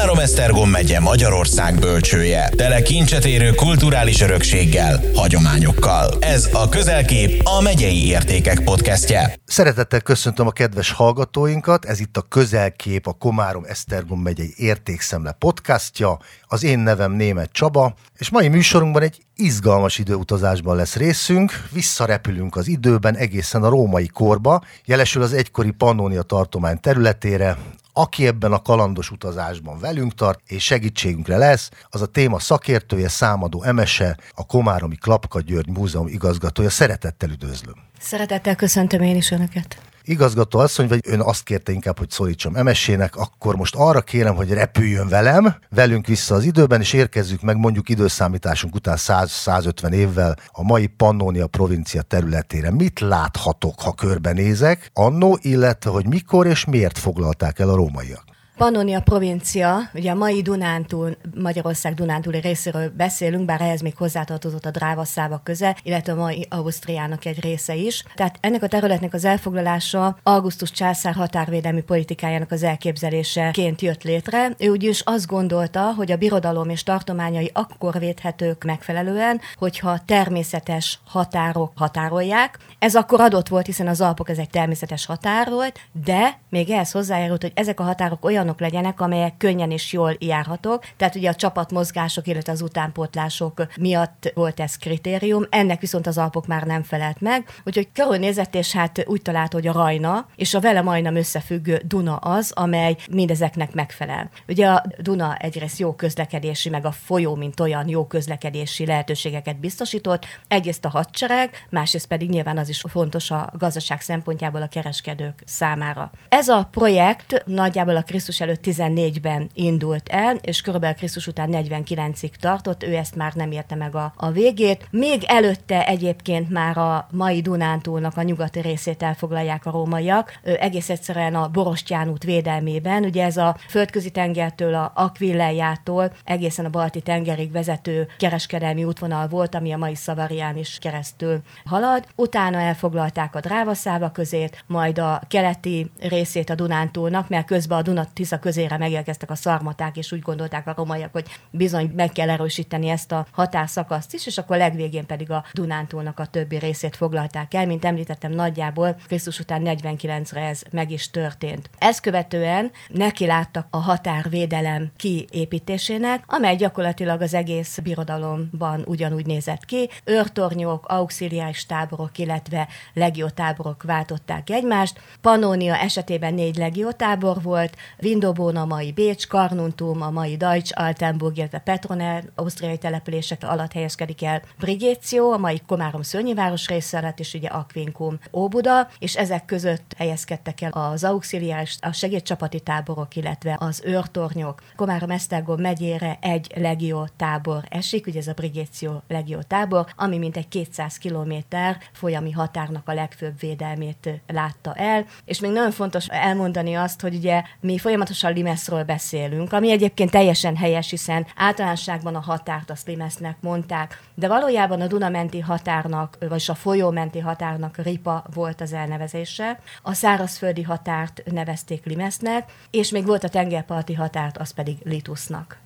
Komárom-Esztergom megye Magyarország bölcsője. Tele kincset érő kulturális örökséggel, hagyományokkal. Ez a Közelkép a Megyei Értékek podcastje. Szeretettel köszöntöm a kedves hallgatóinkat, ez itt a Közelkép, a Komárom-Esztergom megyei Értékszemle podcastja. Az én nevem Német Csaba, és mai műsorunkban egy izgalmas időutazásban lesz részünk. Visszarepülünk az időben egészen a római korba, jelesül az egykori Pannonia tartomány területére, aki ebben a kalandos utazásban velünk tart, és segítségünkre lesz, az a téma szakértője, számadó emese, a Komáromi Klapka György Múzeum igazgatója. Szeretettel üdvözlöm! Szeretettel köszöntöm én is Önöket! Igazgató asszony, vagy ön azt kérte inkább, hogy szólítsam emesének, akkor most arra kérem, hogy repüljön velem, velünk vissza az időben, és érkezzük meg mondjuk időszámításunk után 100-150 évvel a mai Pannonia provincia területére. Mit láthatok, ha körbenézek annó, illetve hogy mikor és miért foglalták el a rómaiak? Pannonia provincia, ugye a mai Dunántúl, Magyarország Dunántúli részéről beszélünk, bár ehhez még hozzátartozott a Dráva szávak köze, illetve a mai Ausztriának egy része is. Tehát ennek a területnek az elfoglalása Augustus császár határvédelmi politikájának az elképzeléseként jött létre. Ő úgyis azt gondolta, hogy a birodalom és tartományai akkor védhetők megfelelően, hogyha természetes határok határolják. Ez akkor adott volt, hiszen az Alpok ez egy természetes határ volt, de még ehhez hozzájárult, hogy ezek a határok olyan olyanok legyenek, amelyek könnyen és jól járhatók. Tehát ugye a csapatmozgások, illetve az utánpótlások miatt volt ez kritérium, ennek viszont az Alpok már nem felelt meg. Úgyhogy körülnézett, és hát úgy talált, hogy a Rajna és a vele majdnem összefüggő Duna az, amely mindezeknek megfelel. Ugye a Duna egyrészt jó közlekedési, meg a folyó, mint olyan jó közlekedési lehetőségeket biztosított, egyrészt a hadsereg, másrészt pedig nyilván az is fontos a gazdaság szempontjából a kereskedők számára. Ez a projekt nagyjából a Krisztus előtt 14-ben indult el, és körülbelül Krisztus után 49-ig tartott, ő ezt már nem érte meg a, a végét. Még előtte egyébként már a mai Dunántúlnak a nyugati részét elfoglalják a rómaiak, ő egész egyszerűen a Borostyán út védelmében, ugye ez a földközi tengertől, a Aquilejától egészen a balti tengerig vezető kereskedelmi útvonal volt, ami a mai Szavarián is keresztül halad. Utána elfoglalták a Drávaszáva közét, majd a keleti részét a Dunántúlnak, mert közben a Dunat Tisza közére megérkeztek a szarmaták, és úgy gondolták a romaiak, hogy bizony meg kell erősíteni ezt a határszakaszt is, és akkor legvégén pedig a Dunántúlnak a többi részét foglalták el. Mint említettem, nagyjából Krisztus után 49-re ez meg is történt. Ezt követően neki láttak a határvédelem kiépítésének, amely gyakorlatilag az egész birodalomban ugyanúgy nézett ki. Őrtornyok, auxiliáris táborok, illetve legiótáborok váltották egymást. Pannonia esetében négy legiótábor volt, Windobon a mai Bécs, Karnuntum a mai Deutsch Altenburg, illetve Petroner ausztriai települések alatt helyezkedik el Brigéció, a mai Komárom szörnyiváros része alatt, és ugye Aquincum Óbuda, és ezek között helyezkedtek el az auxiliáris, a segédcsapati táborok, illetve az őrtornyok. Komárom Esztergom megyére egy legió tábor esik, ugye ez a Brigéció legió tábor, ami mintegy 200 kilométer folyami határnak a legfőbb védelmét látta el, és még nagyon fontos elmondani azt, hogy ugye mi folyamatosan Limeszről beszélünk, ami egyébként teljesen helyes, hiszen általánosságban a határt azt Limesznek mondták, de valójában a Dunamenti határnak, vagy a folyómenti határnak Ripa volt az elnevezése, a szárazföldi határt nevezték Limesznek, és még volt a tengerparti határt, az pedig Litusnak.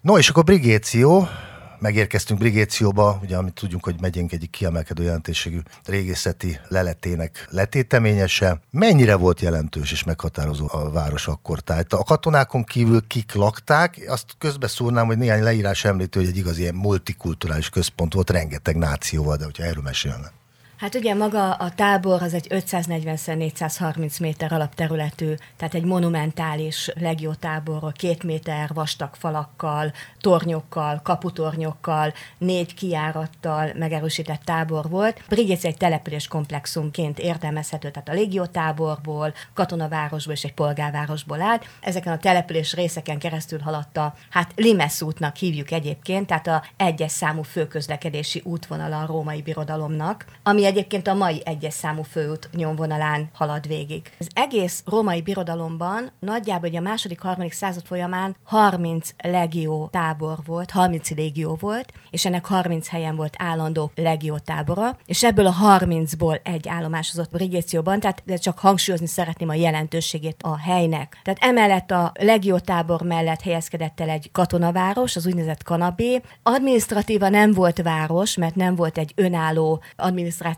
No, és akkor Brigéció, megérkeztünk Brigécióba, ugye amit tudjuk, hogy megyénk egyik kiemelkedő jelentőségű régészeti leletének letéteményese. Mennyire volt jelentős és meghatározó a város akkor? Tehát a katonákon kívül kik lakták, azt közbeszúrnám, hogy néhány leírás említi, hogy egy igazi ilyen multikulturális központ volt, rengeteg nációval, de hogyha erről mesélne. Hát ugye maga a tábor az egy 540-430 méter alapterületű, tehát egy monumentális táborról, két méter vastag falakkal, tornyokkal, kaputornyokkal, négy kiárattal megerősített tábor volt. Brigéc egy település komplexumként értelmezhető, tehát a légiótáborból, katonavárosból és egy polgárvárosból állt. Ezeken a település részeken keresztül haladta, hát Limesz útnak hívjuk egyébként, tehát a egyes számú főközlekedési útvonala a római birodalomnak, ami egyébként a mai egyes számú főút nyomvonalán halad végig. Az egész római birodalomban nagyjából a második, harmadik század folyamán 30 legió tábor volt, 30 légió volt, és ennek 30 helyen volt állandó legió tábora, és ebből a 30-ból egy állomásozott Brigécióban, tehát de csak hangsúlyozni szeretném a jelentőségét a helynek. Tehát emellett a legió tábor mellett helyezkedett el egy katonaváros, az úgynevezett Kanabé. Administratíva nem volt város, mert nem volt egy önálló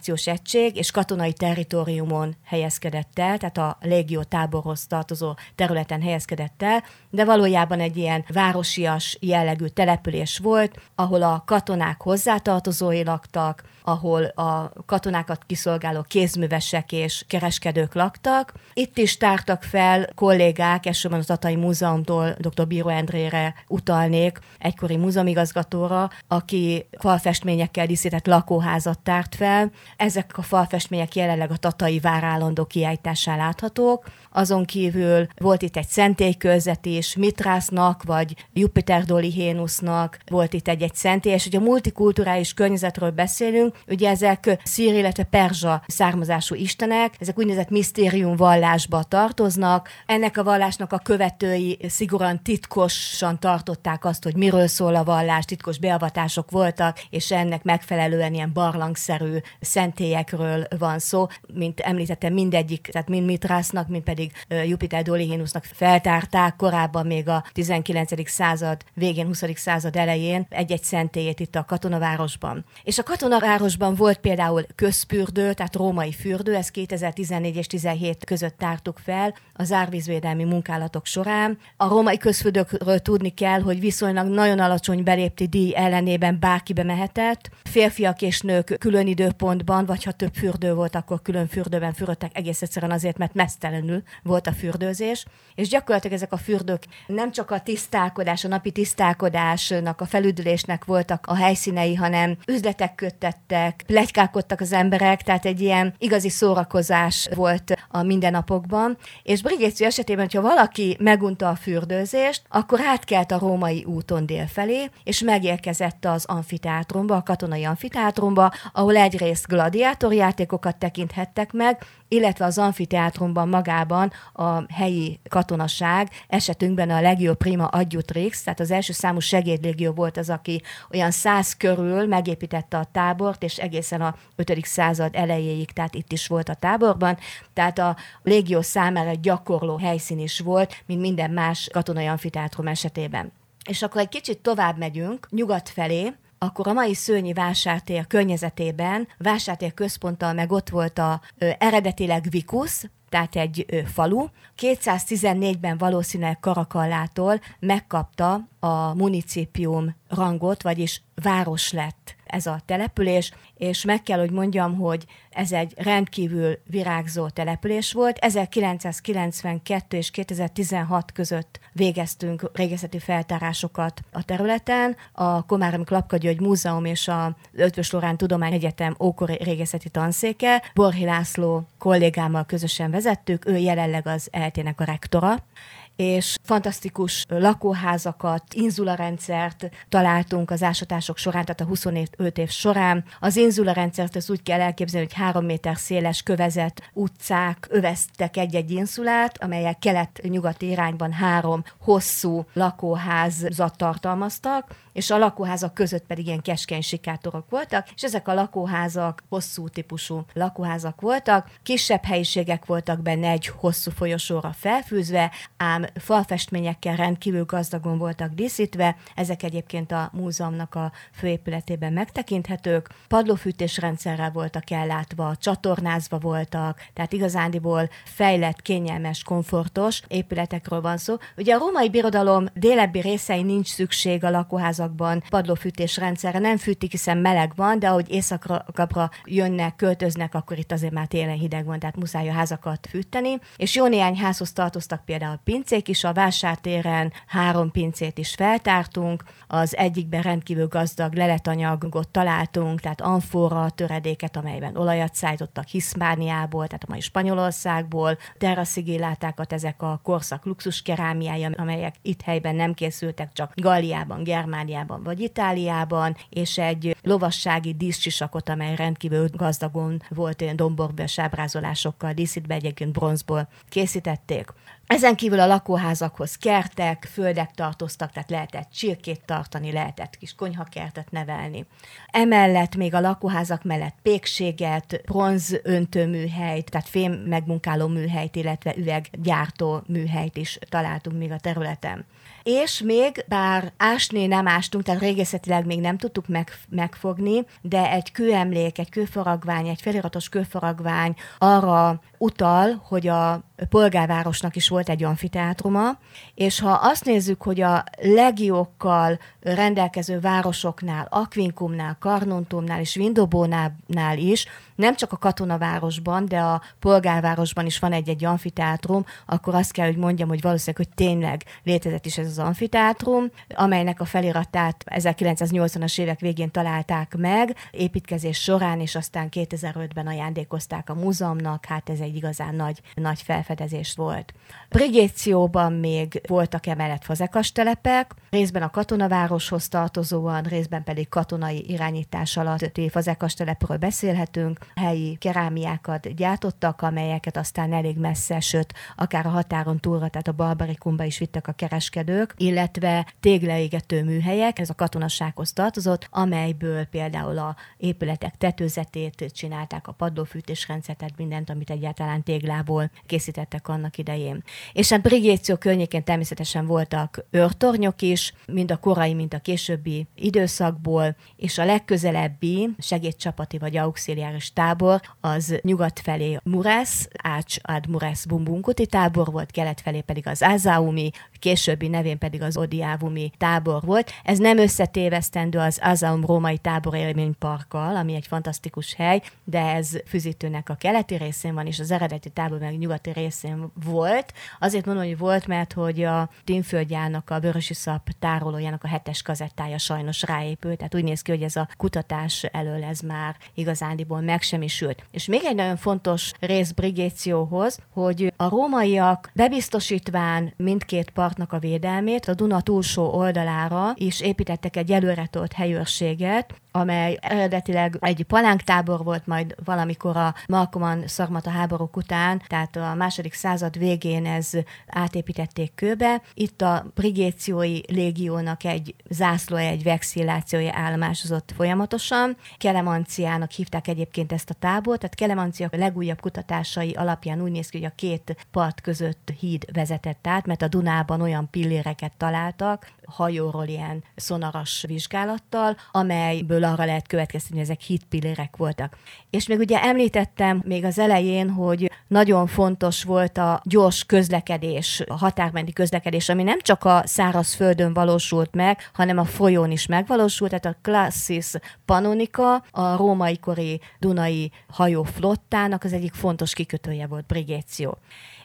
adminisztrációs egység, és katonai territóriumon helyezkedett el, tehát a légió táborhoz tartozó területen helyezkedett el, de valójában egy ilyen városias jellegű település volt, ahol a katonák hozzátartozói laktak, ahol a katonákat kiszolgáló kézművesek és kereskedők laktak. Itt is tártak fel kollégák, elsősorban a Tatai Múzeumtól dr. Bíró Endrére utalnék, egykori múzeumigazgatóra, aki falfestményekkel díszített lakóházat tárt fel. Ezek a falfestmények jelenleg a Tatai vár állandó kiállításán láthatók. Azon kívül volt itt egy szentélykőzet is, Mitrásznak, vagy Jupiter Dolihénusznak volt itt egy-egy szentély, és hogy a multikulturális környezetről beszélünk, ugye ezek szír, illetve perzsa származású istenek, ezek úgynevezett misztérium vallásba tartoznak. Ennek a vallásnak a követői szigorúan titkosan tartották azt, hogy miről szól a vallás, titkos beavatások voltak, és ennek megfelelően ilyen barlangszerű szentélyekről van szó. Mint említettem, mindegyik, tehát mind Mitrásznak, mind pedig Jupiter Dolihinusnak feltárták korábban még a 19. század végén, 20. század elején egy-egy szentélyét itt a katonavárosban. És a katonavárosban volt például közfürdő, tehát római fürdő, ezt 2014 és 17 között tártuk fel az árvízvédelmi munkálatok során. A római közfürdőkről tudni kell, hogy viszonylag nagyon alacsony belépti díj ellenében bárki bemehetett. Férfiak és nők külön időpontban, vagy ha több fürdő volt, akkor külön fürdőben fürödtek egész egyszerűen azért, mert mesztelenül volt a fürdőzés. És gyakorlatilag ezek a fürdők nem csak a tisztálkodás, a napi tisztálkodásnak, a felüdülésnek voltak a helyszínei, hanem üzletek köttettek, plegykálkodtak az emberek, tehát egy ilyen igazi szórakozás volt a mindennapokban. És Brigéció esetében, hogyha valaki megunta a fürdőzést, akkor átkelt a római úton délfelé, és megérkezett az amfiteátrumba, a katonai amfiteátrumba, ahol egyrészt gladiátorjátékokat tekinthettek meg, illetve az amfiteátrumban magában a helyi katonaság, esetünkben a Legio Prima Adjutrix, tehát az első számú segédlégió volt az, aki olyan száz körül megépítette a tábort, és egészen a 5. század elejéig, tehát itt is volt a táborban, tehát a légió számára egy gyakorló helyszín is volt, mint minden más katonai amfiteátrum esetében. És akkor egy kicsit tovább megyünk, nyugat felé, akkor a mai Szőnyi vásártér környezetében, vásártér központtal meg ott volt a ö, eredetileg Vikusz, tehát egy ö, falu. 214-ben valószínűleg Karakallától megkapta a municipium rangot, vagyis város lett ez a település, és meg kell, hogy mondjam, hogy ez egy rendkívül virágzó település volt. 1992 és 2016 között végeztünk régészeti feltárásokat a területen. A Komáromi Klapka György Múzeum és a Ötvös Lorán Tudomány Egyetem ókori régészeti tanszéke. Borhi László kollégámmal közösen vezettük, ő jelenleg az eltének a rektora, és fantasztikus lakóházakat, inzularendszert találtunk az ásatások során, tehát a 25 év során. Az inzularendszert az úgy kell elképzelni, hogy három méter széles kövezet utcák öveztek egy-egy inszulát, amelyek kelet-nyugati irányban három hosszú lakóházat tartalmaztak, és a lakóházak között pedig ilyen keskeny sikátorok voltak, és ezek a lakóházak hosszú típusú lakóházak voltak, kisebb helyiségek voltak benne egy hosszú folyosóra felfűzve, ám falfestményekkel rendkívül gazdagon voltak díszítve, ezek egyébként a múzeumnak a főépületében megtekinthetők, padlófűtésrendszerrel voltak ellátva, csatornázva voltak, tehát igazándiból fejlett, kényelmes, komfortos épületekről van szó. Ugye a római birodalom délebbi részein nincs szükség a lakóházakban padlófűtés rendszerre, nem fűtik, hiszen meleg van, de ahogy éjszakra jönnek, költöznek, akkor itt azért már télen hideg van, tehát muszáj a házakat fűteni. És jó néhány házhoz tartoztak például pincér, pincék is, a vásártéren három pincét is feltártunk, az egyikben rendkívül gazdag leletanyagot találtunk, tehát amfora töredéket, amelyben olajat szállítottak Hiszpániából, tehát a mai Spanyolországból, terraszigillátákat, ezek a korszak luxus kerámiája, amelyek itt helyben nem készültek, csak Galliában, Germániában vagy Itáliában, és egy lovassági díszcsisakot, amely rendkívül gazdagon volt ilyen domborbős ábrázolásokkal díszítve, egyébként bronzból készítették. Ezen kívül a lakóházakhoz kertek, földek tartoztak, tehát lehetett csirkét tartani, lehetett kis konyhakertet nevelni. Emellett még a lakóházak mellett pékséget, bronz öntőműhelyt, tehát fém megmunkáló műhelyt, illetve üveggyártó műhelyt is találtunk még a területen. És még, bár ásni nem ástunk, tehát régészetileg még nem tudtuk meg, megfogni, de egy kőemlék, egy kőfaragvány, egy feliratos kőfaragvány arra utal, hogy a polgárvárosnak is volt egy amfiteátruma, és ha azt nézzük, hogy a legiókkal rendelkező városoknál, Aquincumnál, Karnuntumnál és Vindobónál is, nem csak a katonavárosban, de a polgárvárosban is van egy-egy amfiteátrum, akkor azt kell, hogy mondjam, hogy valószínűleg, hogy tényleg létezett is ez az amfiteátrum, amelynek a feliratát 1980-as évek végén találták meg, építkezés során, és aztán 2005-ben ajándékozták a múzeumnak, hát ez egy igazán nagy, nagy felfedezés volt. Brigécióban még voltak emellett fazekas telepek, részben a katonavároshoz tartozóan, részben pedig katonai irányítás alatti fazekas telepről beszélhetünk. Helyi kerámiákat gyártottak, amelyeket aztán elég messze, sőt, akár a határon túlra, tehát a Barbarikumba is vittek a kereskedők, illetve téglaégető műhelyek, ez a katonasághoz tartozott, amelyből például a épületek tetőzetét csinálták, a padlófűtésrendszert, tehát mindent, amit egyáltalán téglából készítettek annak idején. És hát Brigéció környékén természetesen voltak őrtornyok is, mind a korai, mind a későbbi időszakból, és a legközelebbi segédcsapati vagy auxiliáris tábor az nyugat felé Murász, Ács ad Murász Bumbunkuti tábor volt, kelet felé pedig az Ázáumi, későbbi nevén pedig az Odiávumi tábor volt. Ez nem összetévesztendő az Azaum római tábor élményparkkal, ami egy fantasztikus hely, de ez Füzítőnek a keleti részén van, és az eredeti tábor meg nyugati részén volt. Azért mondom, hogy volt, mert hogy a Tínföldjának, a Vörösi Szap tárolójának a hetes kazettája sajnos ráépült, tehát úgy néz ki, hogy ez a kutatás elől ez már igazándiból megsemmisült. És még egy nagyon fontos rész Brigécióhoz, hogy a rómaiak bebiztosítván mindkét partnak a védelmét, a Duna túlsó oldalára is építettek egy előretolt helyőrséget, amely eredetileg egy palánktábor volt, majd valamikor a Malkoman szarmata háborúk után, tehát a második század végén ez átépítették kőbe. Itt a brigéciói légiónak egy zászlója, egy vexillációja állomásozott folyamatosan. Kelemanciának hívták egyébként ezt a tábort, tehát Kelemancia legújabb kutatásai alapján úgy néz ki, hogy a két part között híd vezetett át, mert a Dunában olyan pilléreket találtak, hajóról ilyen szonaras vizsgálattal, amelyből arra lehet következtetni, hogy ezek hitpillérek voltak. És még ugye említettem még az elején, hogy nagyon fontos volt a gyors közlekedés, a határmenti közlekedés, ami nem csak a szárazföldön valósult meg, hanem a folyón is megvalósult, tehát a Classis Panonica, a római kori Dunai hajóflottának az egyik fontos kikötője volt Brigéció.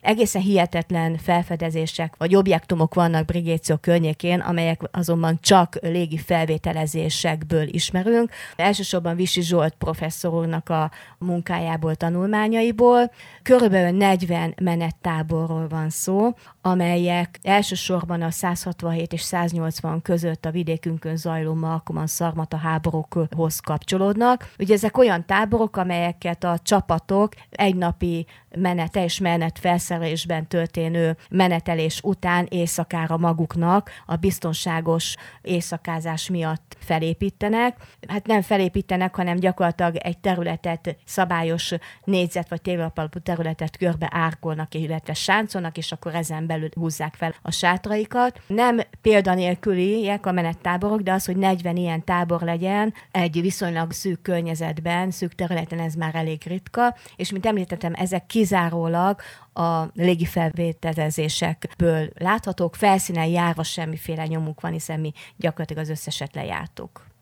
Egészen hihetetlen felfedezések vagy objektumok vannak Brigéció környékén, amelyek azonban csak légi felvételezésekből ismerünk. Elsősorban Visi Zsolt professzor a munkájából, tanulmányaiból. Körülbelül 40 menettáborról van szó, amelyek elsősorban a 167 és 180 között a vidékünkön zajló Malkoman szarmata háborúkhoz kapcsolódnak. Ugye ezek olyan táborok, amelyeket a csapatok egynapi menete és menet felszerelésben történő menetelés után éjszakára maguknak a biztonságos éjszakázás miatt felépítenek. Hát nem felépítenek, hanem gyakorlatilag egy területet, szabályos négyzet vagy téglapalapú területet körbe árkolnak, illetve sáncolnak, és akkor ezen belül húzzák fel a sátraikat. Nem példanélküliek a menettáborok, de az, hogy 40 ilyen tábor legyen egy viszonylag szűk környezetben, szűk területen ez már elég ritka, és mint említettem, ezek kizárólag a légifelvételezésekből láthatók, felszínen járva semmiféle nyomuk van, hiszen mi gyakorlatilag az összeset lejártuk.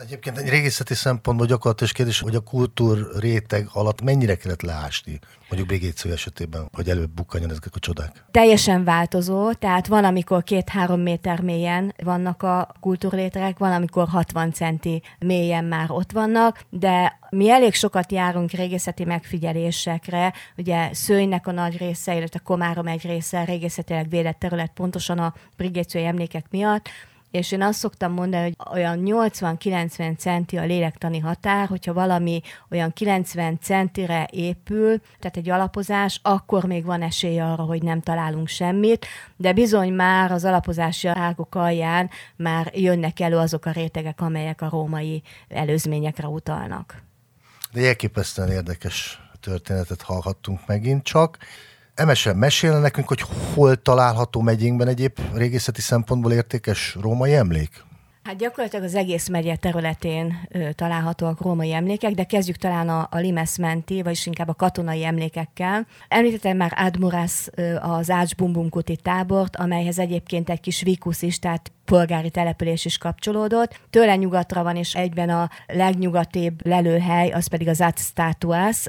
Egyébként egy régészeti szempontból gyakorlatilag kérdés, hogy a kultúr réteg alatt mennyire kellett leásni, mondjuk Brigétsző esetében, hogy előbb bukkanjon ezek a csodák? Teljesen változó, tehát van, amikor két-három méter mélyen vannak a kultúrlétrek, van, amikor 60 centi mélyen már ott vannak, de mi elég sokat járunk régészeti megfigyelésekre, ugye Szőnynek a nagy része, illetve Komárom egy része régészetileg védett terület pontosan a brigétszői emlékek miatt, és én azt szoktam mondani, hogy olyan 80-90 centi a lélektani határ, hogyha valami olyan 90 centire épül, tehát egy alapozás, akkor még van esély arra, hogy nem találunk semmit, de bizony már az alapozási ágok alján már jönnek elő azok a rétegek, amelyek a római előzményekre utalnak. De elképesztően érdekes történetet hallhattunk megint csak. Emesen mesélne nekünk, hogy hol található megyénkben egyéb régészeti szempontból értékes római emlék? Hát gyakorlatilag az egész megye területén ö, találhatóak római emlékek, de kezdjük talán a, a Limes menti, vagyis inkább a katonai emlékekkel. Említettem már Admurász az Ács Bumbumkuti tábort, amelyhez egyébként egy kis vikusz is, tehát polgári település is kapcsolódott. Tőle nyugatra van, és egyben a legnyugatibb lelőhely, az pedig az Ács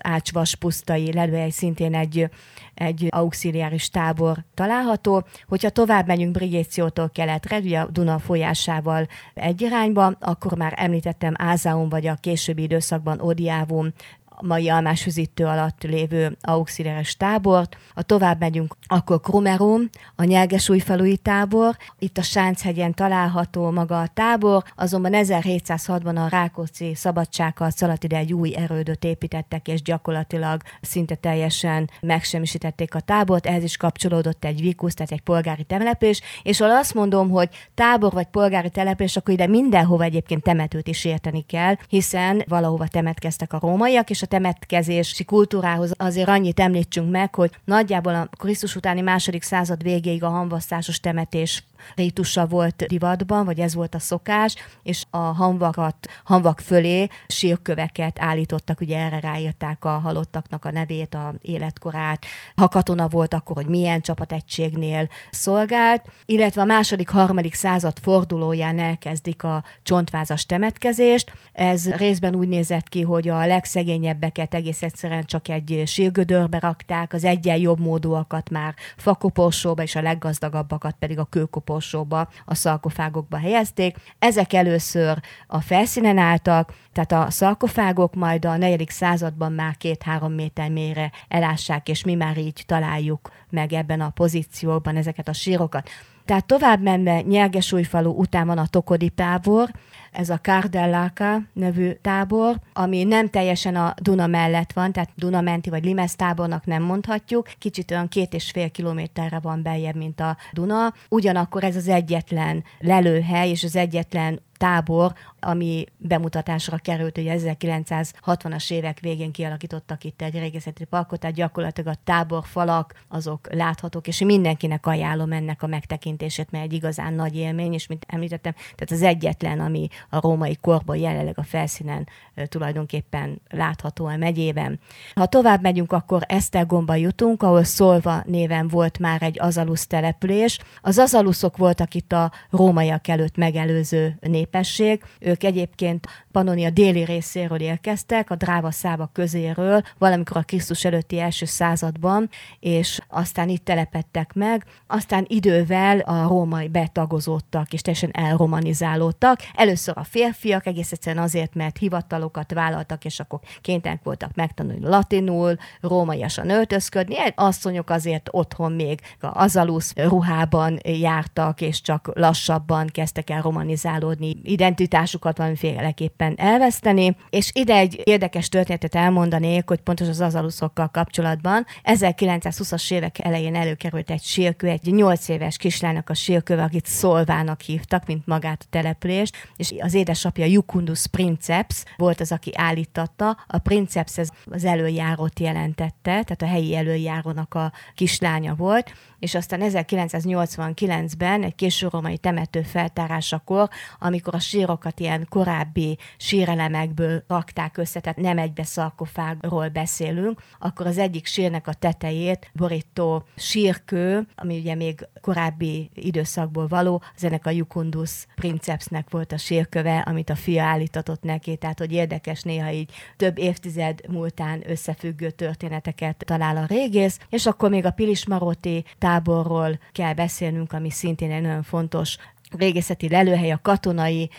Ácsvas pusztai lelőhely, szintén egy egy auxiliáris tábor található. Hogyha tovább megyünk Brigéciótól keletre, ugye a Duna folyásával egy irányba, akkor már említettem Ázáum, vagy a későbbi időszakban Odiávum mai almásfüzítő alatt lévő auxiliáris tábort. A tovább megyünk, akkor Krumerum, a Nyelgesújfalui tábor. Itt a Sánchegyen található maga a tábor, azonban 1706-ban a Rákóczi szabadságharc ide egy új erődöt építettek, és gyakorlatilag szinte teljesen megsemmisítették a tábort. Ehhez is kapcsolódott egy vikusz, tehát egy polgári telepés, és ha azt mondom, hogy tábor vagy polgári telepés, akkor ide mindenhova egyébként temetőt is érteni kell, hiszen valahova temetkeztek a rómaiak, és a temetkezési kultúrához azért annyit említsünk meg, hogy nagyjából a Krisztus utáni második század végéig a hamvasztásos temetés rítusa volt divatban, vagy ez volt a szokás, és a hamvakat, hamvak fölé sírköveket állítottak, ugye erre ráírták a halottaknak a nevét, a életkorát, ha katona volt, akkor hogy milyen csapategységnél szolgált, illetve a második, harmadik század fordulóján elkezdik a csontvázas temetkezést. Ez részben úgy nézett ki, hogy a legszegényebbeket egész egyszerűen csak egy sírgödörbe rakták, az egyen jobb módúakat már fakoporsóba, és a leggazdagabbakat pedig a kőkoporsóba koporsóba, a szalkofágokba helyezték. Ezek először a felszínen álltak, tehát a szalkofágok majd a negyedik században már két-három méter mélyre elássák, és mi már így találjuk meg ebben a pozícióban ezeket a sírokat. Tehát tovább menve Nyergesújfalu után van a Tokodi tábor, ez a Cardelláka nevű tábor, ami nem teljesen a Duna mellett van, tehát Dunamenti vagy Limes tábornak nem mondhatjuk, kicsit olyan két és fél kilométerre van beljebb, mint a Duna. Ugyanakkor ez az egyetlen lelőhely és az egyetlen tábor, ami bemutatásra került, hogy 1960-as évek végén kialakítottak itt egy régészeti parkot, tehát gyakorlatilag a táborfalak azok láthatók, és mindenkinek ajánlom ennek a megtekintését, mert egy igazán nagy élmény, és mint említettem, tehát az egyetlen, ami a római korban jelenleg a felszínen tulajdonképpen látható a megyében. Ha tovább megyünk, akkor Esztergomba jutunk, ahol Szolva néven volt már egy azalusz település. Az azaluszok voltak itt a rómaiak előtt megelőző népesség. Ők egyébként Pannonia déli részéről érkeztek, a dráva szába közéről, valamikor a Krisztus előtti első században, és aztán itt telepettek meg, aztán idővel a római betagozódtak, és teljesen elromanizálódtak. Először a férfiak, egész egyszerűen azért, mert hivatalokat vállaltak, és akkor kénytelenek voltak megtanulni latinul, rómaiasan öltözködni. Asszonyok azért otthon még azalusz ruhában jártak, és csak lassabban kezdtek el romanizálódni, identitásukat valamiféleképpen elveszteni. És ide egy érdekes történetet elmondanék, hogy pontos az azaluszokkal kapcsolatban. 1920-as évek elején előkerült egy sírkő, egy 8 éves kislánynak a sírköve, akit Szolvának hívtak, mint magát a települést, és az édesapja Jukundus Princeps volt az, aki állítatta. A Princeps ez az előjárót jelentette, tehát a helyi előjárónak a kislánya volt, és aztán 1989-ben egy késő romai temető feltárásakor, amikor a sírokat ilyen korábbi sírelemekből rakták össze, tehát nem egybe szarkofágról beszélünk, akkor az egyik sírnek a tetejét borító sírkő, ami ugye még korábbi időszakból való, az ennek a Jucundus princepsnek volt a sírköve, amit a fia állítatott neki, tehát hogy érdekes néha így több évtized múltán összefüggő történeteket talál a régész, és akkor még a Pilismaroti táborról kell beszélnünk, ami szintén egy nagyon fontos régészeti lelőhely a katonai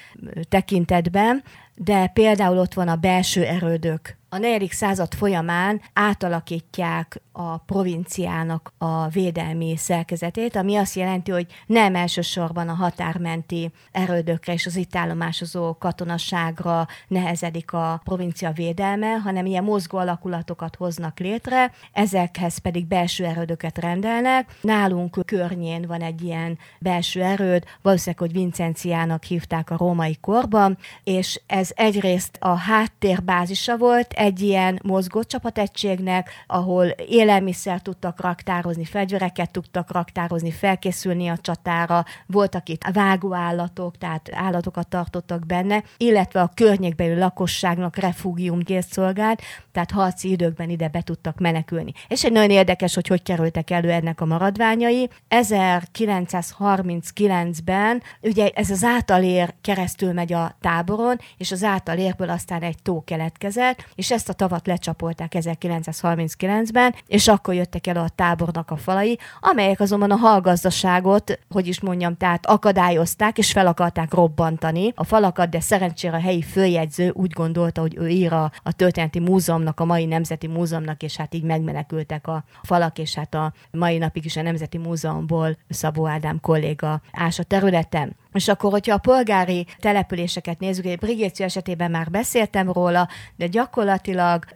tekintetben, de például ott van a belső erődök a negyedik század folyamán átalakítják a provinciának a védelmi szerkezetét, ami azt jelenti, hogy nem elsősorban a határmenti erődökre és az itt állomásozó katonaságra nehezedik a provincia védelme, hanem ilyen mozgó alakulatokat hoznak létre, ezekhez pedig belső erődöket rendelnek. Nálunk környén van egy ilyen belső erőd, valószínűleg, hogy Vincenciának hívták a római korban, és ez egyrészt a háttérbázisa volt, egy ilyen mozgott csapategységnek, ahol élelmiszer tudtak raktározni, fegyvereket tudtak raktározni, felkészülni a csatára, voltak itt vágóállatok, tehát állatokat tartottak benne, illetve a környékbeli lakosságnak refugiumként szolgált, tehát harci időkben ide be tudtak menekülni. És egy nagyon érdekes, hogy hogy kerültek elő ennek a maradványai. 1939-ben ugye ez az átalér keresztül megy a táboron, és az átalérből aztán egy tó keletkezett, és és ezt a tavat lecsapolták 1939-ben, és akkor jöttek el a tábornak a falai, amelyek azonban a hallgazdaságot, hogy is mondjam, tehát akadályozták, és fel akarták robbantani a falakat, de szerencsére a helyi főjegyző úgy gondolta, hogy ő ír a, a történeti múzeumnak, a mai Nemzeti Múzeumnak, és hát így megmenekültek a falak, és hát a mai napig is a Nemzeti Múzeumból Szabó Ádám kolléga ás a területen. És akkor, hogyha a polgári településeket nézzük, egy Brigéció esetében már beszéltem róla, de gyakorlatilag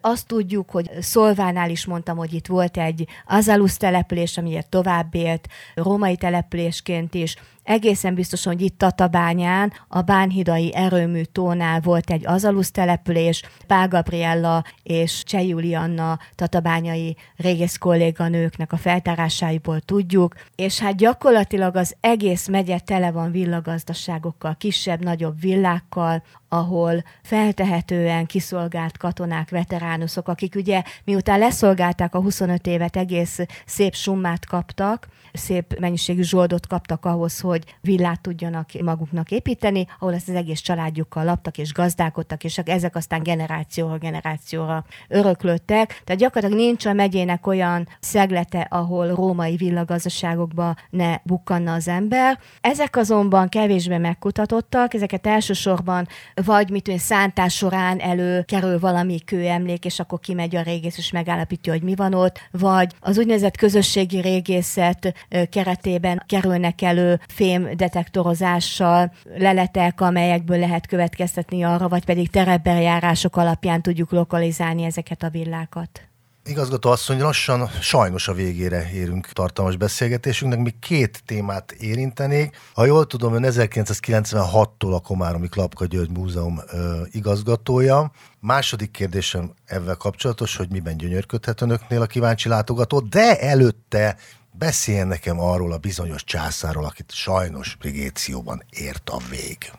azt tudjuk, hogy Szolvánál is mondtam, hogy itt volt egy Azalus település, amiért tovább élt, római településként is, Egészen biztos, hogy itt Tatabányán, a Bánhidai erőmű tónál volt egy azalusz település, Pál Gabriella és Cseh Julianna tatabányai régész kolléganőknek a feltárásáiból tudjuk, és hát gyakorlatilag az egész megye tele van villagazdaságokkal, kisebb-nagyobb villákkal, ahol feltehetően kiszolgált katonák, veteránuszok, akik ugye miután leszolgálták a 25 évet, egész szép summát kaptak, szép mennyiségű zsoldot kaptak ahhoz, hogy villát tudjanak maguknak építeni, ahol ezt az egész családjukkal laptak és gazdálkodtak, és ezek aztán generációra generációra öröklődtek. Tehát gyakorlatilag nincs a megyének olyan szeglete, ahol római villagazdaságokba ne bukkanna az ember. Ezek azonban kevésbé megkutatottak, ezeket elsősorban vagy mit olyan szántás során előkerül valami kőemlék, és akkor kimegy a régész, és megállapítja, hogy mi van ott, vagy az úgynevezett közösségi régészet keretében kerülnek elő fémdetektorozással leletek, amelyekből lehet következtetni arra, vagy pedig terepbeljárások alapján tudjuk lokalizálni ezeket a villákat. Igazgató asszony, lassan sajnos a végére érünk tartalmas beszélgetésünknek. Még két témát érintenék. Ha jól tudom, ön 1996-tól a Komáromi Klapka György Múzeum ö, igazgatója. Második kérdésem ebben kapcsolatos, hogy miben gyönyörködhet önöknél a kíváncsi látogató, de előtte beszéljen nekem arról a bizonyos császáról, akit sajnos Brigécióban ért a vég.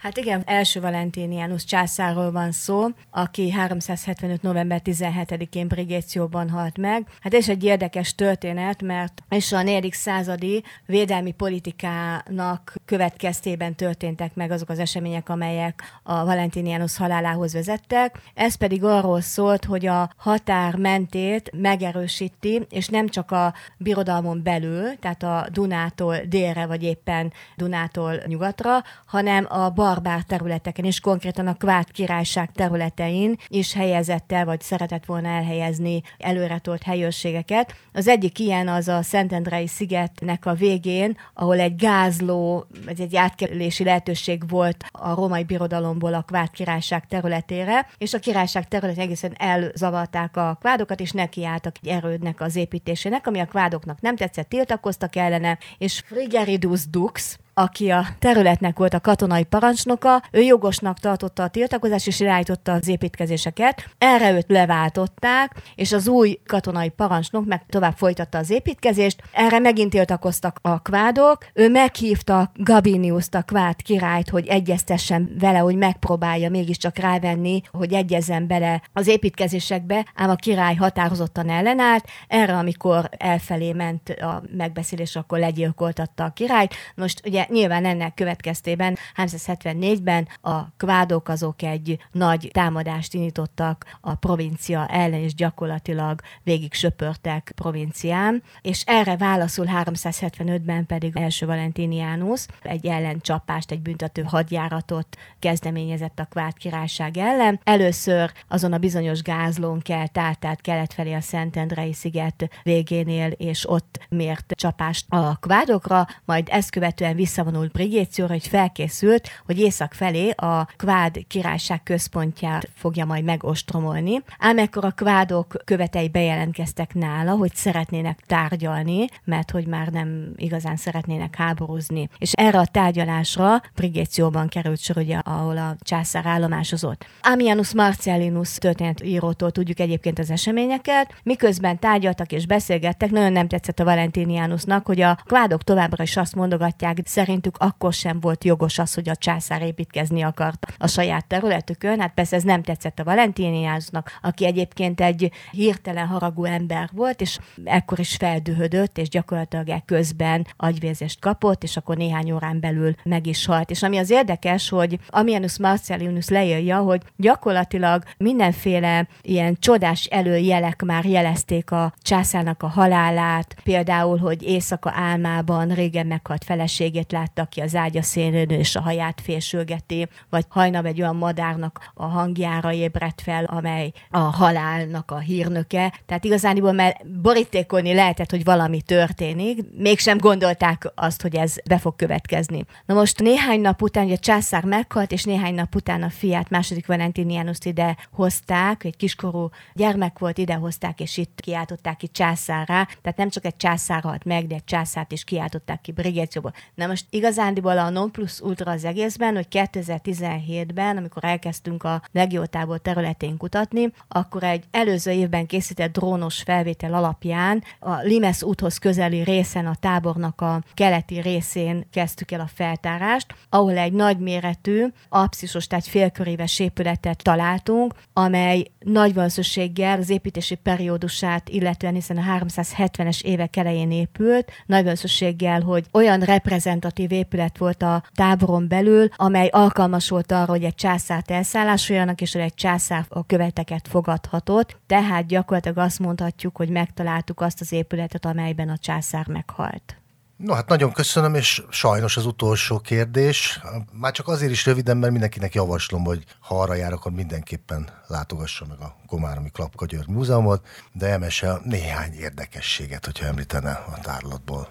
Hát igen, első Valentinianus császáról van szó, aki 375. november 17-én Brigécióban halt meg. Hát és egy érdekes történet, mert és a 4. századi védelmi politikának következtében történtek meg azok az események, amelyek a Valentinianus halálához vezettek. Ez pedig arról szólt, hogy a határ mentét megerősíti, és nem csak a birodalmon belül, tehát a Dunától délre, vagy éppen Dunától nyugatra, hanem a bal barbár területeken, és konkrétan a Kvát királyság területein is helyezett el, vagy szeretett volna elhelyezni előretolt helyőrségeket. Az egyik ilyen az a Szentendrei szigetnek a végén, ahol egy gázló, vagy egy átkerülési lehetőség volt a római birodalomból a Kvát királyság területére, és a királyság területén egészen elzavarták a kvádokat, és nekiálltak egy erődnek az építésének, ami a kvádoknak nem tetszett, tiltakoztak ellene, és Frigeridus Dux, aki a területnek volt a katonai parancsnoka, ő jogosnak tartotta a tiltakozást, és irányította az építkezéseket. Erre őt leváltották, és az új katonai parancsnok meg tovább folytatta az építkezést. Erre megint tiltakoztak a kvádok. Ő meghívta Gabiniuszt, a kvád királyt, hogy egyeztessen vele, hogy megpróbálja mégiscsak rávenni, hogy egyezzen bele az építkezésekbe, ám a király határozottan ellenállt. Erre, amikor elfelé ment a megbeszélés, akkor legyilkoltatta a királyt. Most ugye nyilván ennek következtében 374-ben a kvádok azok egy nagy támadást indítottak a provincia ellen, és gyakorlatilag végig söpörtek provincián, és erre válaszul 375-ben pedig első Valentinianus egy ellencsapást, egy büntető hadjáratot kezdeményezett a kvád királyság ellen. Először azon a bizonyos gázlón kelt át, tehát kelet felé a Szentendrei sziget végénél, és ott mért csapást a kvádokra, majd ezt követően visszavonult Brigécióra, hogy felkészült, hogy észak felé a kvád királyság központját fogja majd megostromolni. Ám ekkor a kvádok követei bejelentkeztek nála, hogy szeretnének tárgyalni, mert hogy már nem igazán szeretnének háborúzni. És erre a tárgyalásra Brigécióban került sor, ugye, ahol a császár állomásozott. Amianus Marcellinus történetírótól tudjuk egyébként az eseményeket, miközben tárgyaltak és beszélgettek, nagyon nem tetszett a Valentinianusnak, hogy a kvádok továbbra is azt mondogatják, szerintük akkor sem volt jogos az, hogy a császár építkezni akart a saját területükön. Hát persze ez nem tetszett a Valentinianusnak, aki egyébként egy hirtelen haragú ember volt, és ekkor is feldühödött, és gyakorlatilag közben agyvérzést kapott, és akkor néhány órán belül meg is halt. És ami az érdekes, hogy Amianus Marcellinus leírja, hogy gyakorlatilag mindenféle ilyen csodás előjelek már jelezték a császárnak a halálát, például, hogy éjszaka álmában régen meghalt feleségét látta, aki az ágya szélén és a haját fésülgeti, vagy hajnap egy olyan madárnak a hangjára ébredt fel, amely a halálnak a hírnöke. Tehát igazániból mert borítékolni lehetett, hogy valami történik, mégsem gondolták azt, hogy ez be fog következni. Na most néhány nap után, ugye császár meghalt, és néhány nap után a fiát, második Valentinianuszt ide hozták, egy kiskorú gyermek volt, ide hozták, és itt kiáltották ki császárra. Tehát nem csak egy császár halt meg, de egy császárt is kiáltották ki brigécióból. Na most igazándiból a non plus ultra az egészben, hogy 2017-ben, amikor elkezdtünk a legiótából területén kutatni, akkor egy előző évben készített drónos felvétel alapján a Limes úthoz közeli részen a tábornak a keleti részén kezdtük el a feltárást, ahol egy nagyméretű, abszisos, tehát félköréves épületet találtunk, amely nagy valószínűséggel az építési periódusát, illetően hiszen a 370-es évek elején épült, nagy valószínűséggel, hogy olyan reprezentatív épület volt a táboron belül, amely alkalmas volt arra, hogy egy császárt elszállásoljanak, és egy császár a követeket fogadhatott. Tehát gyakorlatilag azt mondhatjuk, hogy megtaláltuk azt az épületet, amelyben a császár meghalt. No hát nagyon köszönöm, és sajnos az utolsó kérdés. Már csak azért is röviden, mert mindenkinek javaslom, hogy ha arra jár, akkor mindenképpen látogassa meg a Komáromi Klapka György Múzeumot, de emese néhány érdekességet, hogyha említene a tárlatból.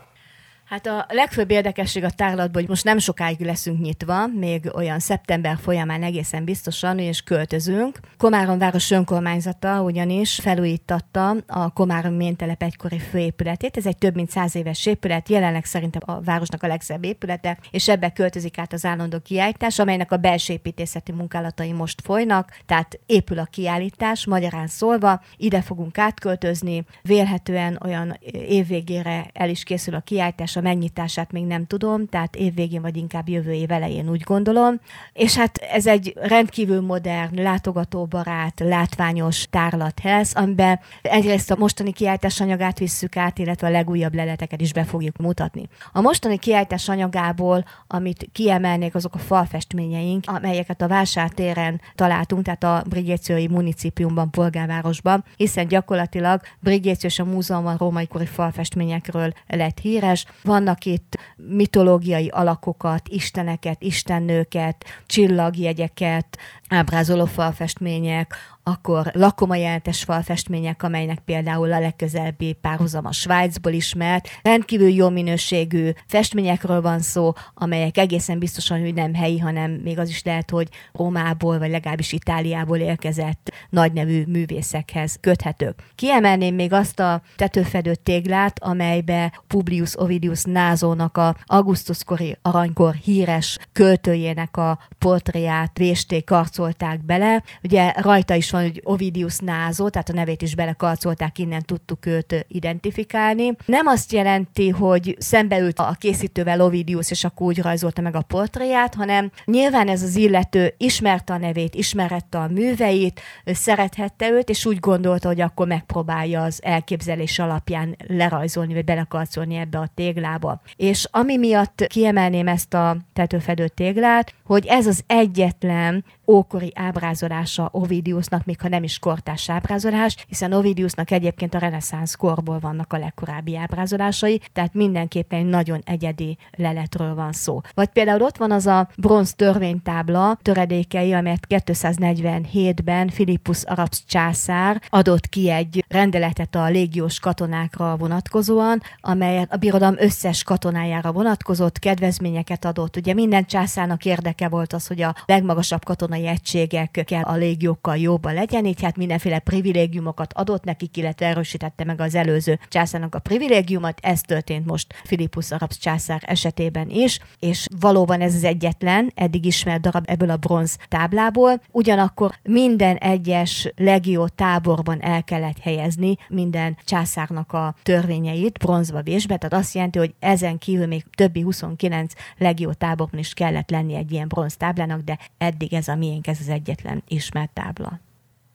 Hát a legfőbb érdekesség a tárlatban, hogy most nem sokáig leszünk nyitva, még olyan szeptember folyamán egészen biztosan, és költözünk. Komárom város önkormányzata ugyanis felújítatta a Komárom méntelep egykori főépületét. Ez egy több mint száz éves épület, jelenleg szerintem a városnak a legszebb épülete, és ebbe költözik át az állandó kiállítás, amelynek a belső építészeti munkálatai most folynak, tehát épül a kiállítás, magyarán szólva, ide fogunk átköltözni, vélhetően olyan évvégére el is készül a kiállítás, a megnyitását még nem tudom, tehát évvégén vagy inkább jövő év elején úgy gondolom. És hát ez egy rendkívül modern, látogatóbarát, látványos tárlat lesz, amiben egyrészt a mostani kiállítás anyagát visszük át, illetve a legújabb leleteket is be fogjuk mutatni. A mostani kiállítás anyagából, amit kiemelnék, azok a falfestményeink, amelyeket a vásártéren találtunk, tehát a Brigéciói Municipiumban, polgárvárosban, hiszen gyakorlatilag Brigéció és a múzeum a római kori falfestményekről lett híres. Vannak itt mitológiai alakokat, isteneket, istennőket, csillagjegyeket, ábrázoló falfestmények, akkor lakomajelentes falfestmények, amelynek például a legközelebbi párhuzam a Svájcból ismert, rendkívül jó minőségű festményekről van szó, amelyek egészen biztosan, hogy nem helyi, hanem még az is lehet, hogy Rómából, vagy legalábbis Itáliából érkezett nagynevű művészekhez köthetők. Kiemelném még azt a tetőfedő téglát, amelybe Publius Ovidius Názónak a augusztuskori aranykor híres költőjének a portréját vésték, karcolták bele. Ugye rajta is van, hogy Ovidius Názó, tehát a nevét is belekarcolták, innen tudtuk őt identifikálni. Nem azt jelenti, hogy szembeült a készítővel Ovidius, és akkor úgy rajzolta meg a portréját, hanem nyilván ez az illető ismerte a nevét, ismerette a műveit, szerethette őt, és úgy gondolta, hogy akkor megpróbálja az elképzelés alapján lerajzolni, vagy belekarcolni ebbe a téglába. És ami miatt kiemelném ezt a tetőfedő téglát, hogy ez az egyetlen ókori ábrázolása Ovidiusnak, még ha nem is kortás ábrázolás, hiszen Ovidiusnak egyébként a reneszánsz korból vannak a legkorábbi ábrázolásai, tehát mindenképpen egy nagyon egyedi leletről van szó. Vagy például ott van az a bronz törvénytábla töredékei, amelyet 247-ben Philippus arab császár adott ki egy rendeletet a légiós katonákra vonatkozóan, amelyet a birodalom összes katonájára vonatkozott, kedvezményeket adott. Ugye minden császárnak érdeke volt az, hogy a legmagasabb katonai katonai egységekkel a légiókkal jobban legyen, így hát mindenféle privilégiumokat adott nekik, illetve erősítette meg az előző császárnak a privilégiumot. Ez történt most Philippus arab császár esetében is, és valóban ez az egyetlen eddig ismert darab ebből a bronz táblából. Ugyanakkor minden egyes legió táborban el kellett helyezni minden császárnak a törvényeit bronzba vésbe, tehát azt jelenti, hogy ezen kívül még többi 29 legió táborban is kellett lenni egy ilyen bronz táblának, de eddig ez a mi miénk ez az egyetlen ismert tábla.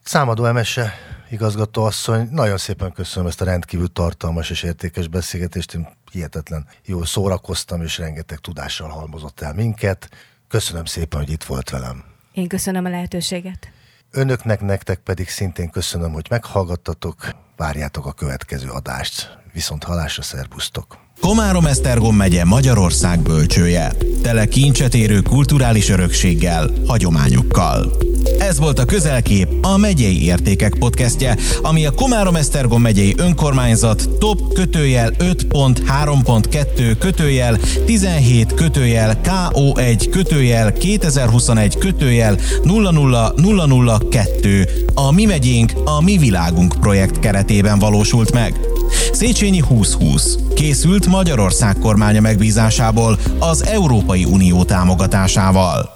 Számadó Emese igazgató asszony, nagyon szépen köszönöm ezt a rendkívül tartalmas és értékes beszélgetést. Én hihetetlen jól szórakoztam, és rengeteg tudással halmozott el minket. Köszönöm szépen, hogy itt volt velem. Én köszönöm a lehetőséget. Önöknek, nektek pedig szintén köszönöm, hogy meghallgattatok. Várjátok a következő adást. Viszont halásra szervusztok! Komárom-Esztergom megye Magyarország bölcsője. Tele kincset érő kulturális örökséggel, hagyományokkal. Ez volt a Közelkép, a Megyei Értékek podcastje, ami a Komárom-Esztergom megyei önkormányzat top kötőjel 5.3.2 kötőjel 17 kötőjel KO1 kötőjel 2021 kötőjel 00002 a Mi Megyénk, a Mi Világunk projekt keretében valósult meg. Széchenyi 2020 készült Magyarország kormánya megbízásából az Európai Unió támogatásával.